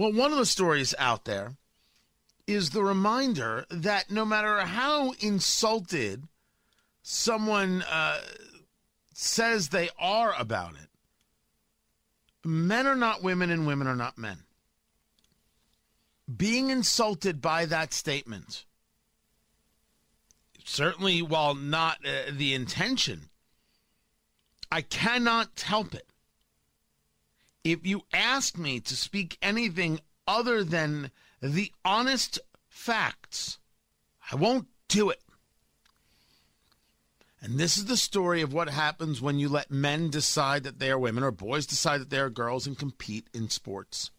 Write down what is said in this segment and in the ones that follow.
Well, one of the stories out there is the reminder that no matter how insulted someone uh, says they are about it, men are not women and women are not men. Being insulted by that statement, certainly while not uh, the intention, I cannot help it. If you ask me to speak anything other than the honest facts, I won't do it. And this is the story of what happens when you let men decide that they are women or boys decide that they are girls and compete in sports.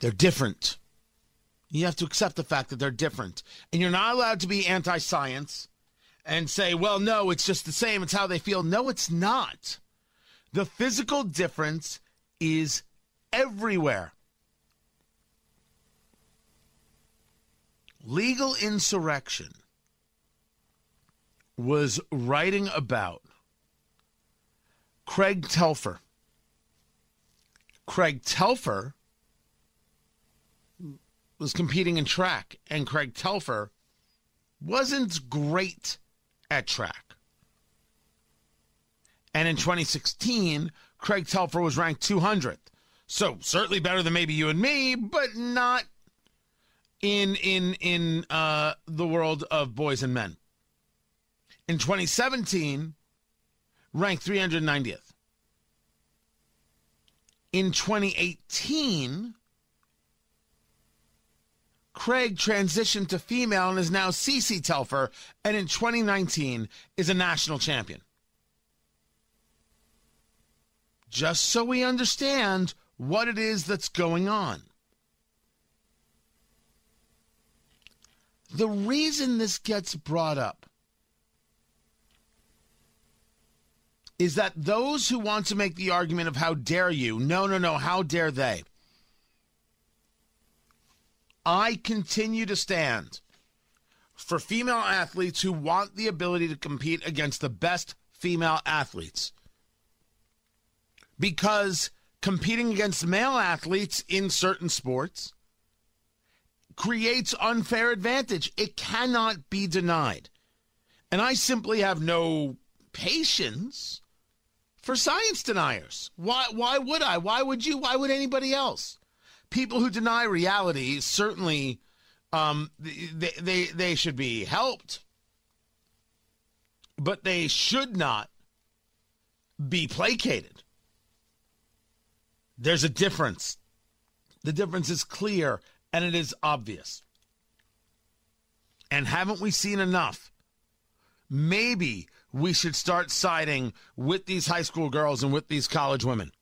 They're different. You have to accept the fact that they're different. And you're not allowed to be anti science and say, well, no, it's just the same. It's how they feel. No, it's not. The physical difference is everywhere. Legal insurrection was writing about Craig Telfer. Craig Telfer was competing in track, and Craig Telfer wasn't great at track. And in 2016, Craig Telfer was ranked 200th. So certainly better than maybe you and me, but not in in in uh, the world of boys and men. In 2017, ranked 390th. In 2018, Craig transitioned to female and is now CeCé Telfer, and in 2019 is a national champion. Just so we understand what it is that's going on. The reason this gets brought up is that those who want to make the argument of how dare you, no, no, no, how dare they? I continue to stand for female athletes who want the ability to compete against the best female athletes. Because competing against male athletes in certain sports creates unfair advantage. It cannot be denied. And I simply have no patience for science deniers. Why why would I? Why would you? Why would anybody else? People who deny reality certainly um, they, they they should be helped, but they should not be placated. There's a difference. The difference is clear and it is obvious. And haven't we seen enough? Maybe we should start siding with these high school girls and with these college women.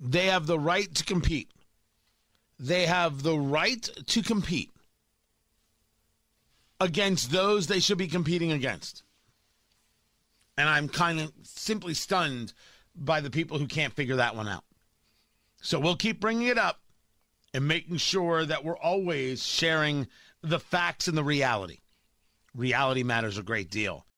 They have the right to compete. They have the right to compete against those they should be competing against. And I'm kind of simply stunned by the people who can't figure that one out. So we'll keep bringing it up and making sure that we're always sharing the facts and the reality. Reality matters a great deal.